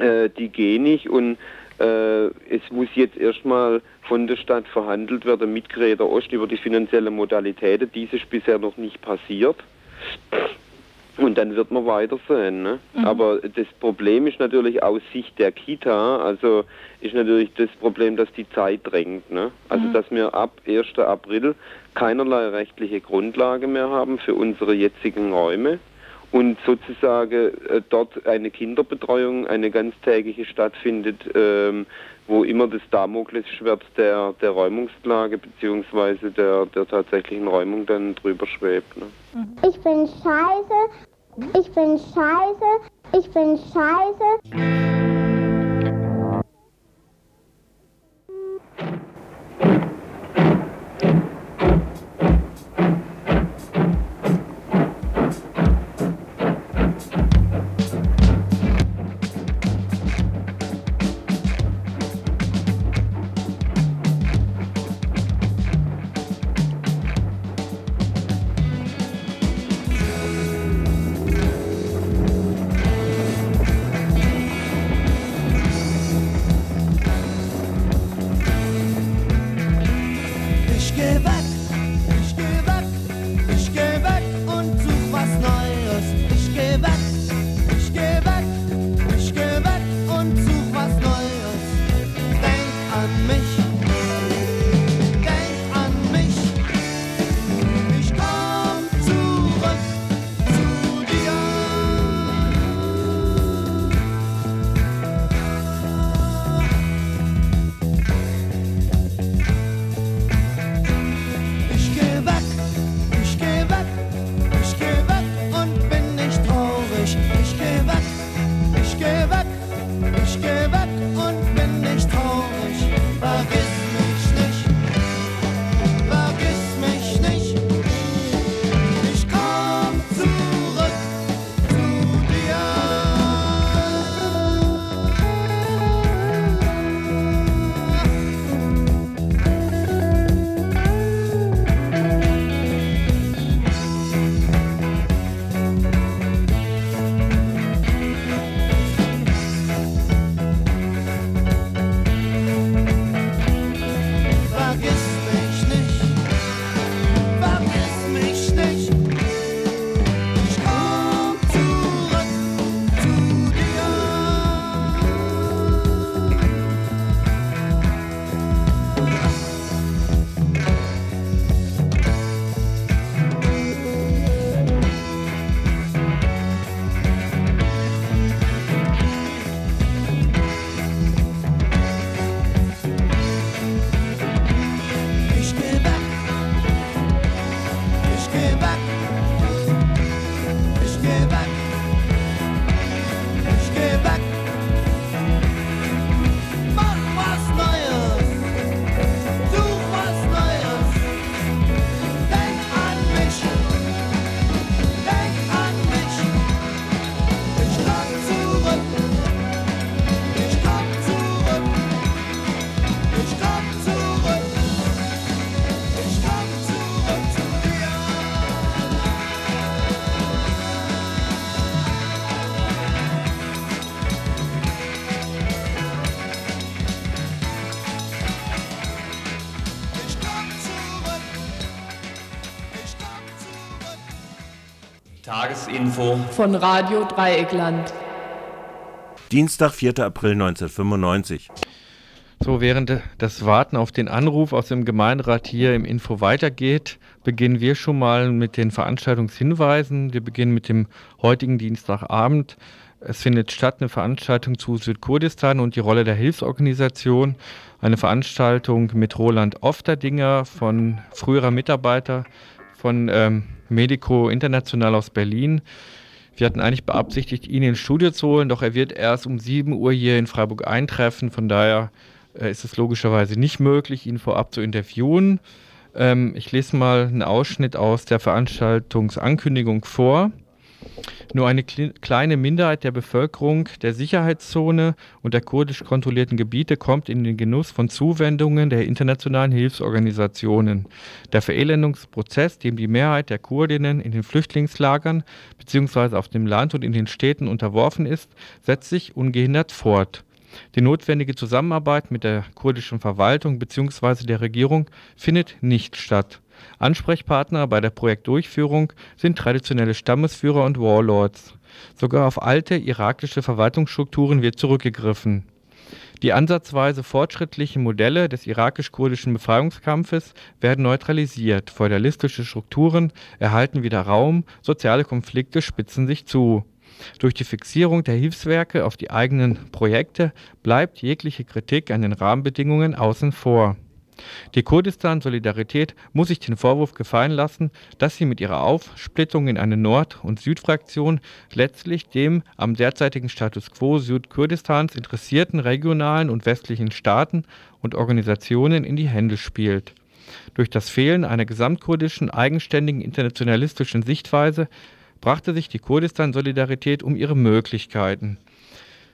äh, die gehen nicht und äh, es muss jetzt erstmal von der Stadt verhandelt werden mit Greta Ost über die finanzielle Modalitäten. Dies ist bisher noch nicht passiert. Und dann wird man weiter sehen. Ne? Mhm. Aber das Problem ist natürlich aus Sicht der Kita, also ist natürlich das Problem, dass die Zeit drängt. Ne? Also mhm. dass wir ab 1. April keinerlei rechtliche Grundlage mehr haben für unsere jetzigen Räume und sozusagen äh, dort eine Kinderbetreuung, eine ganztägige stattfindet, ähm, wo immer das Damoklesschwert der, der Räumungsklage bzw. Der, der tatsächlichen Räumung dann drüber schwebt. Ne? Ich bin scheiße, ich bin scheiße, ich bin scheiße. Tagesinfo von Radio Dreieckland. Dienstag, 4. April 1995. So, während das Warten auf den Anruf aus dem Gemeinderat hier im Info weitergeht, beginnen wir schon mal mit den Veranstaltungshinweisen. Wir beginnen mit dem heutigen Dienstagabend. Es findet statt eine Veranstaltung zu Südkurdistan und die Rolle der Hilfsorganisation. Eine Veranstaltung mit Roland Ofterdinger von früherer Mitarbeiter von ähm, Medico International aus Berlin. Wir hatten eigentlich beabsichtigt, ihn ins Studio zu holen, doch er wird erst um 7 Uhr hier in Freiburg eintreffen. Von daher äh, ist es logischerweise nicht möglich, ihn vorab zu interviewen. Ähm, ich lese mal einen Ausschnitt aus der Veranstaltungsankündigung vor. Nur eine kleine Minderheit der Bevölkerung der Sicherheitszone und der kurdisch kontrollierten Gebiete kommt in den Genuss von Zuwendungen der internationalen Hilfsorganisationen. Der Verelendungsprozess, dem die Mehrheit der Kurdinnen in den Flüchtlingslagern bzw. auf dem Land und in den Städten unterworfen ist, setzt sich ungehindert fort. Die notwendige Zusammenarbeit mit der kurdischen Verwaltung bzw. der Regierung findet nicht statt. Ansprechpartner bei der Projektdurchführung sind traditionelle Stammesführer und Warlords. Sogar auf alte irakische Verwaltungsstrukturen wird zurückgegriffen. Die ansatzweise fortschrittlichen Modelle des irakisch-kurdischen Befreiungskampfes werden neutralisiert, feudalistische Strukturen erhalten wieder Raum, soziale Konflikte spitzen sich zu. Durch die Fixierung der Hilfswerke auf die eigenen Projekte bleibt jegliche Kritik an den Rahmenbedingungen außen vor. Die Kurdistan-Solidarität muss sich den Vorwurf gefallen lassen, dass sie mit ihrer Aufsplittung in eine Nord- und Südfraktion letztlich dem am derzeitigen Status quo Südkurdistans interessierten regionalen und westlichen Staaten und Organisationen in die Hände spielt. Durch das Fehlen einer gesamtkurdischen, eigenständigen internationalistischen Sichtweise brachte sich die Kurdistan-Solidarität um ihre Möglichkeiten.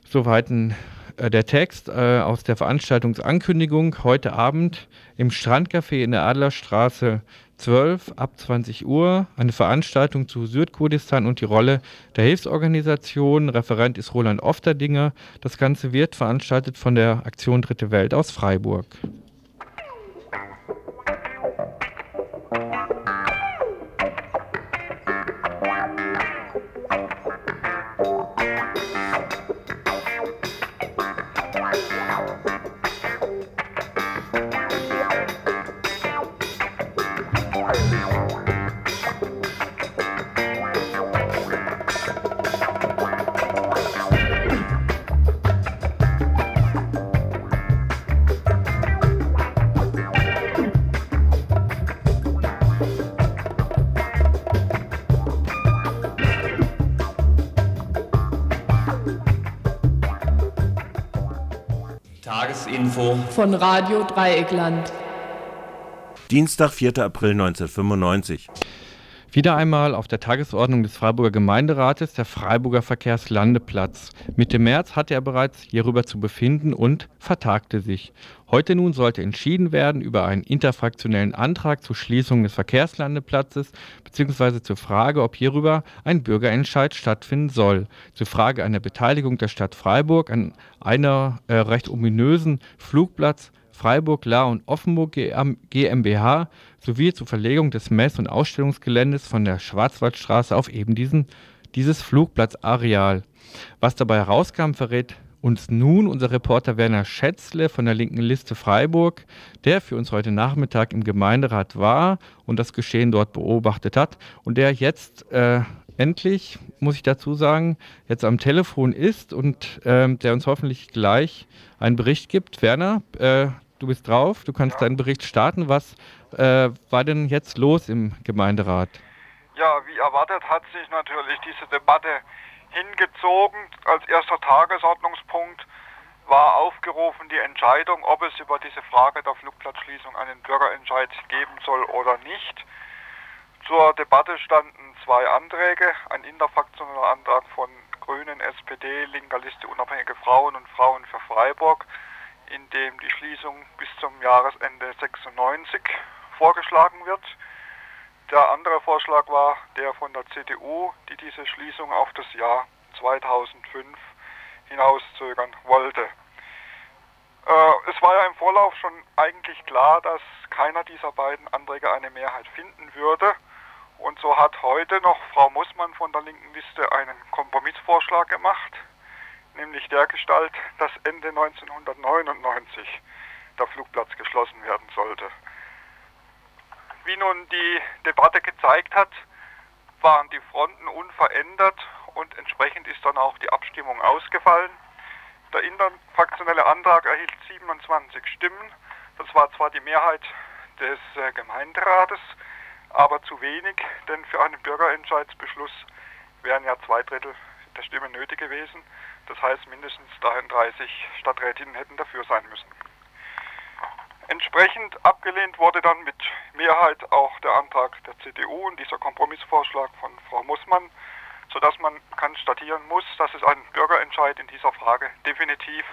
Soweit ein der Text äh, aus der Veranstaltungsankündigung heute Abend im Strandcafé in der Adlerstraße 12 ab 20 Uhr eine Veranstaltung zu Südkurdistan und die Rolle der Hilfsorganisation. Referent ist Roland Ofterdinger. Das Ganze wird veranstaltet von der Aktion Dritte Welt aus Freiburg. Tagesinfo von Radio Dreieckland. Dienstag, 4. April 1995. Wieder einmal auf der Tagesordnung des Freiburger Gemeinderates der Freiburger Verkehrslandeplatz. Mitte März hatte er bereits hierüber zu befinden und vertagte sich. Heute nun sollte entschieden werden über einen interfraktionellen Antrag zur Schließung des Verkehrslandeplatzes bzw. zur Frage, ob hierüber ein Bürgerentscheid stattfinden soll. Zur Frage einer Beteiligung der Stadt Freiburg an einer äh, recht ominösen Flugplatz Freiburg La und Offenburg GmbH sowie zur Verlegung des Mess- und Ausstellungsgeländes von der Schwarzwaldstraße auf eben diesen, dieses Flugplatzareal. Was dabei herauskam, verrät uns nun unser Reporter Werner Schätzle von der linken Liste Freiburg, der für uns heute Nachmittag im Gemeinderat war und das Geschehen dort beobachtet hat und der jetzt äh, endlich, muss ich dazu sagen, jetzt am Telefon ist und äh, der uns hoffentlich gleich einen Bericht gibt. Werner, äh, du bist drauf, du kannst deinen Bericht starten. Was äh, war denn jetzt los im Gemeinderat? Ja, wie erwartet hat sich natürlich diese Debatte hingezogen. Als erster Tagesordnungspunkt war aufgerufen die Entscheidung, ob es über diese Frage der Flugplatzschließung einen Bürgerentscheid geben soll oder nicht. Zur Debatte standen zwei Anträge, ein interfraktioneller Antrag von Grünen, SPD, Linker Liste Unabhängige Frauen und Frauen für Freiburg in dem die Schließung bis zum Jahresende 96 vorgeschlagen wird. Der andere Vorschlag war der von der CDU, die diese Schließung auf das Jahr 2005 hinauszögern wollte. Äh, es war ja im Vorlauf schon eigentlich klar, dass keiner dieser beiden Anträge eine Mehrheit finden würde. Und so hat heute noch Frau Mussmann von der linken Liste einen Kompromissvorschlag gemacht, nämlich der Gestalt, dass Ende 1999 der Flugplatz geschlossen werden sollte. Wie nun die Debatte gezeigt hat, waren die Fronten unverändert und entsprechend ist dann auch die Abstimmung ausgefallen. Der interfraktionelle Antrag erhielt 27 Stimmen. Das war zwar die Mehrheit des äh, Gemeinderates, aber zu wenig, denn für einen Bürgerentscheidsbeschluss wären ja zwei Drittel der Stimmen nötig gewesen. Das heißt, mindestens 33 Stadträtinnen hätten dafür sein müssen. Entsprechend abgelehnt wurde dann mit Mehrheit auch der Antrag der CDU und dieser Kompromissvorschlag von Frau Mussmann, sodass man konstatieren muss, dass es einen Bürgerentscheid in dieser Frage definitiv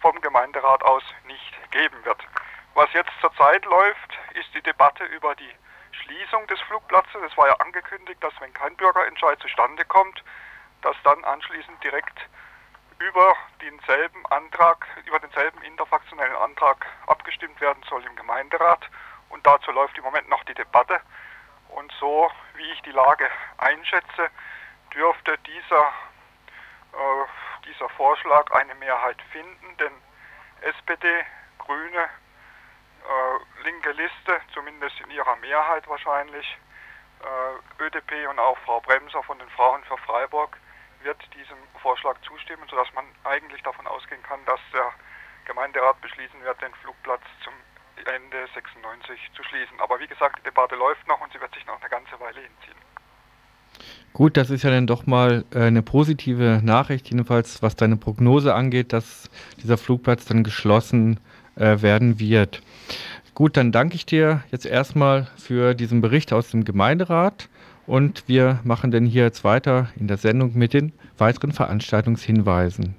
vom Gemeinderat aus nicht geben wird. Was jetzt zurzeit läuft, ist die Debatte über die Schließung des Flugplatzes. Es war ja angekündigt, dass wenn kein Bürgerentscheid zustande kommt, dass dann anschließend direkt über denselben Antrag, über denselben interfraktionellen Antrag abgestimmt werden soll im Gemeinderat. Und dazu läuft im Moment noch die Debatte. Und so, wie ich die Lage einschätze, dürfte dieser, äh, dieser Vorschlag eine Mehrheit finden, denn SPD, Grüne, äh, linke Liste, zumindest in ihrer Mehrheit wahrscheinlich, äh, ÖDP und auch Frau Bremser von den Frauen für Freiburg wird diesem Vorschlag zustimmen, sodass man eigentlich davon ausgehen kann, dass der Gemeinderat beschließen wird, den Flugplatz zum Ende 96 zu schließen. Aber wie gesagt, die Debatte läuft noch und sie wird sich noch eine ganze Weile hinziehen. Gut, das ist ja dann doch mal äh, eine positive Nachricht, jedenfalls was deine Prognose angeht, dass dieser Flugplatz dann geschlossen äh, werden wird. Gut, dann danke ich dir jetzt erstmal für diesen Bericht aus dem Gemeinderat und wir machen dann hier jetzt weiter in der Sendung mit den weiteren Veranstaltungshinweisen.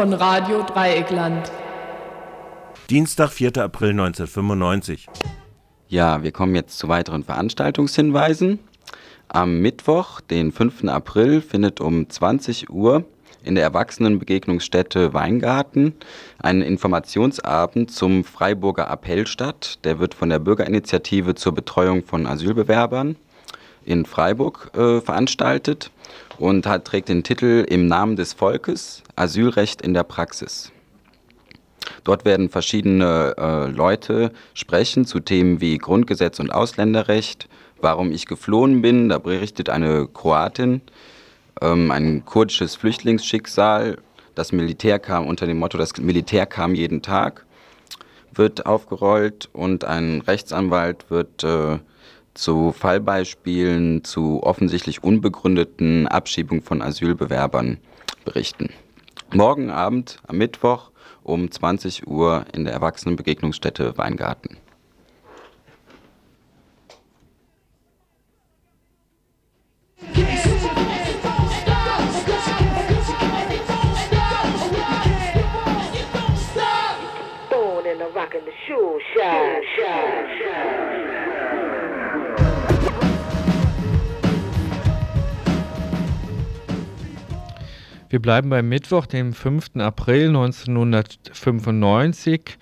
Von Radio Dreieckland. Dienstag, 4. April 1995. Ja, wir kommen jetzt zu weiteren Veranstaltungshinweisen. Am Mittwoch, den 5. April, findet um 20 Uhr in der Erwachsenenbegegnungsstätte Weingarten ein Informationsabend zum Freiburger Appell statt. Der wird von der Bürgerinitiative zur Betreuung von Asylbewerbern in Freiburg äh, veranstaltet und hat, trägt den Titel Im Namen des Volkes, Asylrecht in der Praxis. Dort werden verschiedene äh, Leute sprechen zu Themen wie Grundgesetz und Ausländerrecht, warum ich geflohen bin, da berichtet eine Kroatin, ähm, ein kurdisches Flüchtlingsschicksal, das Militär kam unter dem Motto, das Militär kam jeden Tag, wird aufgerollt und ein Rechtsanwalt wird äh, zu Fallbeispielen zu offensichtlich unbegründeten Abschiebungen von Asylbewerbern berichten. Morgen Abend am Mittwoch um 20 Uhr in der Erwachsenenbegegnungsstätte Weingarten. Wir bleiben beim Mittwoch, dem 5. April 1995.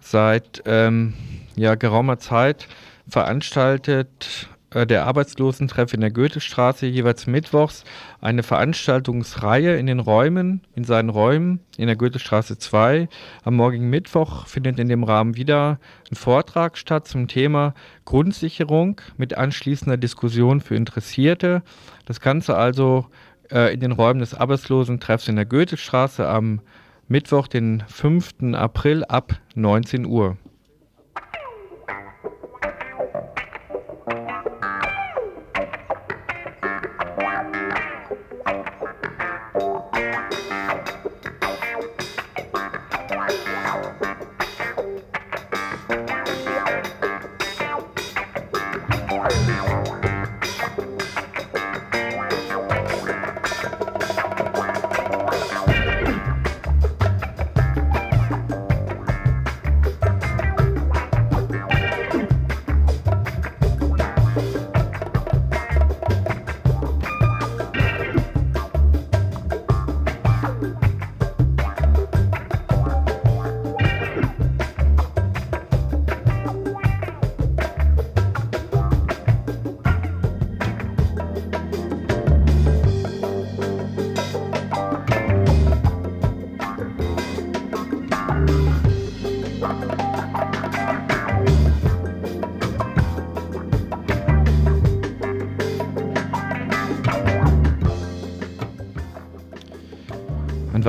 Seit ähm, ja, geraumer Zeit veranstaltet äh, der Arbeitslosentreff in der Goethestraße jeweils mittwochs eine Veranstaltungsreihe in den Räumen, in seinen Räumen in der Goethestraße 2. Am morgigen Mittwoch findet in dem Rahmen wieder ein Vortrag statt zum Thema Grundsicherung mit anschließender Diskussion für Interessierte. Das Ganze also äh, in den Räumen des Arbeitslosentreffs in der Goethestraße am Mittwoch, den 5. April ab 19 Uhr.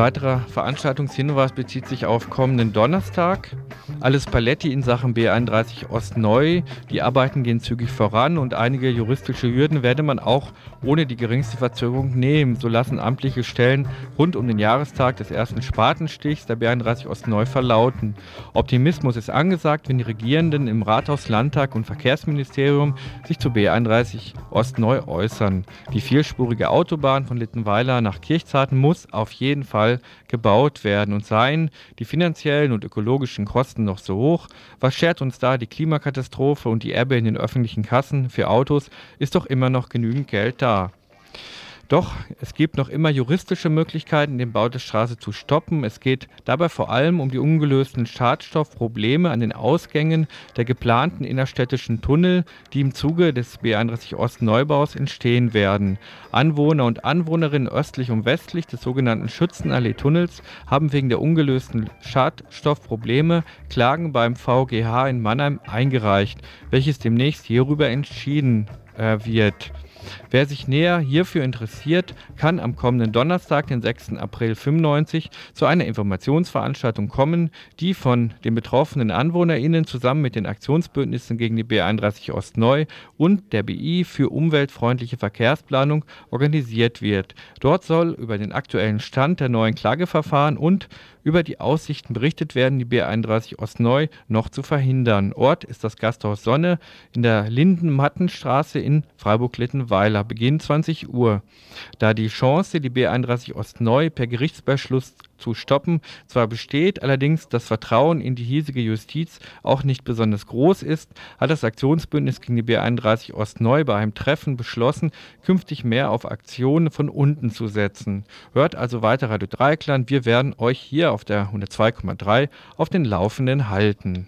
Weiterer Veranstaltungshinweis bezieht sich auf kommenden Donnerstag. Alles Paletti in Sachen B31 Ost neu. Die Arbeiten gehen zügig voran und einige juristische Hürden werde man auch ohne die geringste Verzögerung nehmen. So lassen amtliche Stellen rund um den Jahrestag des ersten Spatenstichs der B31 Ost neu verlauten. Optimismus ist angesagt, wenn die Regierenden im Rathaus, Landtag und Verkehrsministerium sich zu B31 Ost neu äußern. Die vierspurige Autobahn von Littenweiler nach Kirchzarten muss auf jeden Fall gebaut werden und seien die finanziellen und ökologischen Kosten noch so hoch? Was schert uns da die Klimakatastrophe und die Ebbe in den öffentlichen Kassen für Autos? Ist doch immer noch genügend Geld da. Doch es gibt noch immer juristische Möglichkeiten, den Bau der Straße zu stoppen. Es geht dabei vor allem um die ungelösten Schadstoffprobleme an den Ausgängen der geplanten innerstädtischen Tunnel, die im Zuge des B31 Ost Neubaus entstehen werden. Anwohner und Anwohnerinnen östlich und westlich des sogenannten Schützenallee-Tunnels haben wegen der ungelösten Schadstoffprobleme Klagen beim VGH in Mannheim eingereicht, welches demnächst hierüber entschieden äh, wird. Wer sich näher hierfür interessiert, kann am kommenden Donnerstag, den 6. April 95, zu einer Informationsveranstaltung kommen, die von den betroffenen AnwohnerInnen zusammen mit den Aktionsbündnissen gegen die B31 Ost Neu und der BI für umweltfreundliche Verkehrsplanung organisiert wird. Dort soll über den aktuellen Stand der neuen Klageverfahren und über die Aussichten berichtet werden, die B31 Ostneu noch zu verhindern. Ort ist das Gasthaus Sonne in der Lindenmattenstraße in Freiburg-Littenweiler. Beginn 20 Uhr. Da die Chance, die B31 Ostneu per Gerichtsbeschluss zu stoppen zwar besteht, allerdings das Vertrauen in die hiesige Justiz auch nicht besonders groß ist, hat das Aktionsbündnis gegen die B31 Ostneu bei einem Treffen beschlossen, künftig mehr auf Aktionen von unten zu setzen. Hört also weiter Radio Dreikland, wir werden euch hier auf der 102,3 auf den Laufenden halten.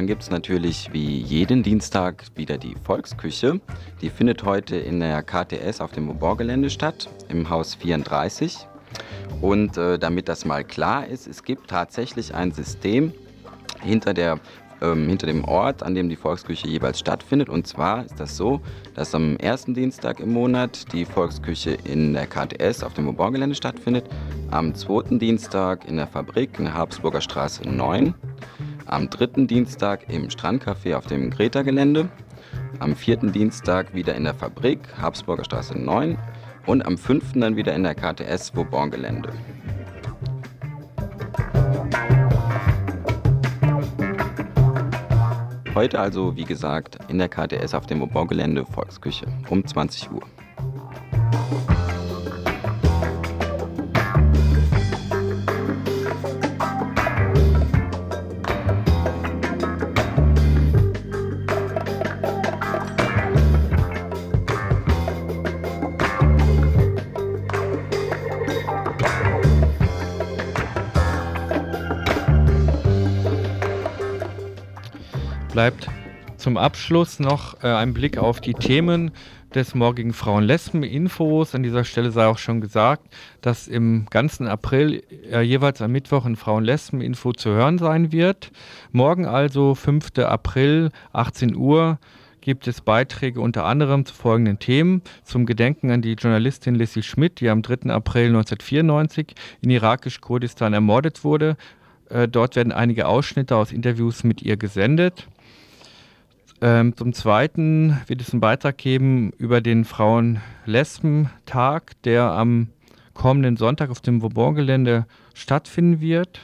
Dann gibt es natürlich wie jeden Dienstag wieder die Volksküche. Die findet heute in der KTS auf dem Moborgelände statt, im Haus 34. Und äh, damit das mal klar ist, es gibt tatsächlich ein System hinter der ähm, hinter dem Ort, an dem die Volksküche jeweils stattfindet. Und zwar ist das so, dass am ersten Dienstag im Monat die Volksküche in der KTS auf dem Moborgelände stattfindet, am zweiten Dienstag in der Fabrik in der Habsburger Straße 9, am dritten Dienstag im Strandcafé auf dem Greta-Gelände, am vierten Dienstag wieder in der Fabrik Habsburger Straße 9 und am fünften dann wieder in der KTS Vauban-Gelände. Heute also, wie gesagt, in der KTS auf dem Vauban-Gelände Volksküche um 20 Uhr. Zum Abschluss noch äh, ein Blick auf die Themen des morgigen Frauen-Lesben-Infos. An dieser Stelle sei auch schon gesagt, dass im ganzen April äh, jeweils am Mittwoch ein Frauen-Lesben-Info zu hören sein wird. Morgen also, 5. April, 18 Uhr, gibt es Beiträge unter anderem zu folgenden Themen. Zum Gedenken an die Journalistin Lissy Schmidt, die am 3. April 1994 in irakisch-Kurdistan ermordet wurde. Äh, dort werden einige Ausschnitte aus Interviews mit ihr gesendet. Ähm, zum Zweiten wird es einen Beitrag geben über den Frauen-Lesben-Tag, der am kommenden Sonntag auf dem Vauban-Gelände stattfinden wird.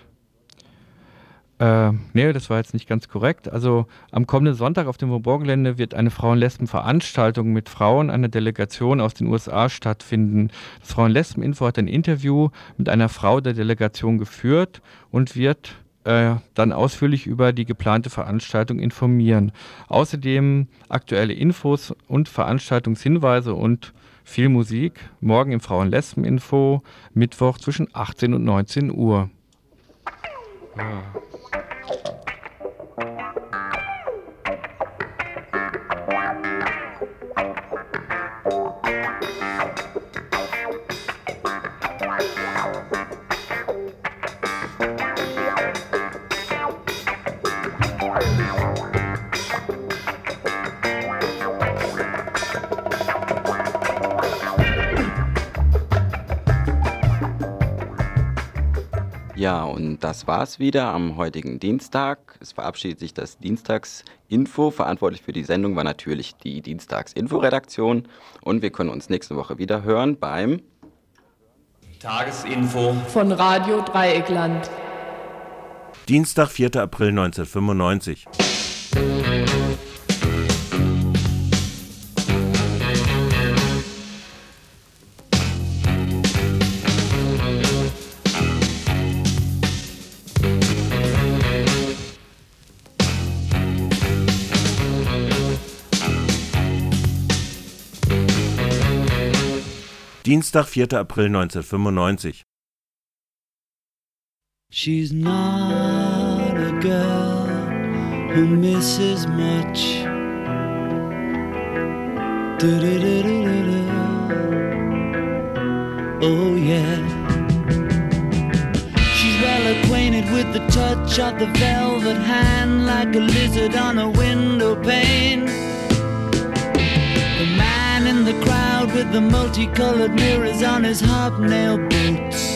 Äh, nee, das war jetzt nicht ganz korrekt. Also am kommenden Sonntag auf dem Vauban-Gelände wird eine Frauen-Lesben-Veranstaltung mit Frauen einer Delegation aus den USA stattfinden. Das Frauen-Lesben-Info hat ein Interview mit einer Frau der Delegation geführt und wird äh, dann ausführlich über die geplante Veranstaltung informieren. Außerdem aktuelle Infos und Veranstaltungshinweise und viel Musik. Morgen im Frauen-Lesben-Info, Mittwoch zwischen 18 und 19 Uhr. Ja. Ja, und das war's wieder am heutigen Dienstag. Es verabschiedet sich das Dienstagsinfo. Verantwortlich für die Sendung war natürlich die Dienstagsinfo-Redaktion. Und wir können uns nächste Woche wieder hören beim Tagesinfo von Radio Dreieckland. Dienstag, 4. April 1995. Dienstag, 4. April 1995. She's not a girl who misses much. Oh yeah. She's well acquainted with the touch of the velvet hand like a lizard on a window pane The man in the crowd with the multicolored mirrors on his hobnail boots.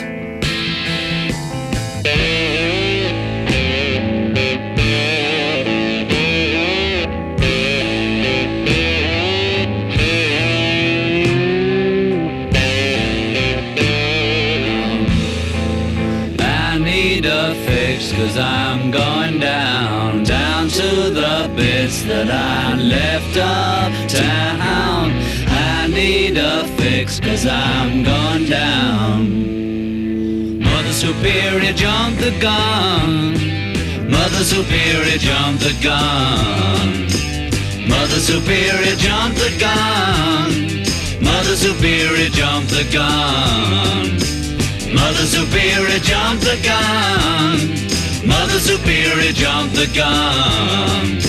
That I left uptown. I need a fix cause I'm going down. Mother Superior jumped the gun. Mother Superior jumped the gun. Mother Superior jumped the gun. Mother Superior jumped the gun. Mother Superior jumped the gun. Mother Superior jumped the gun.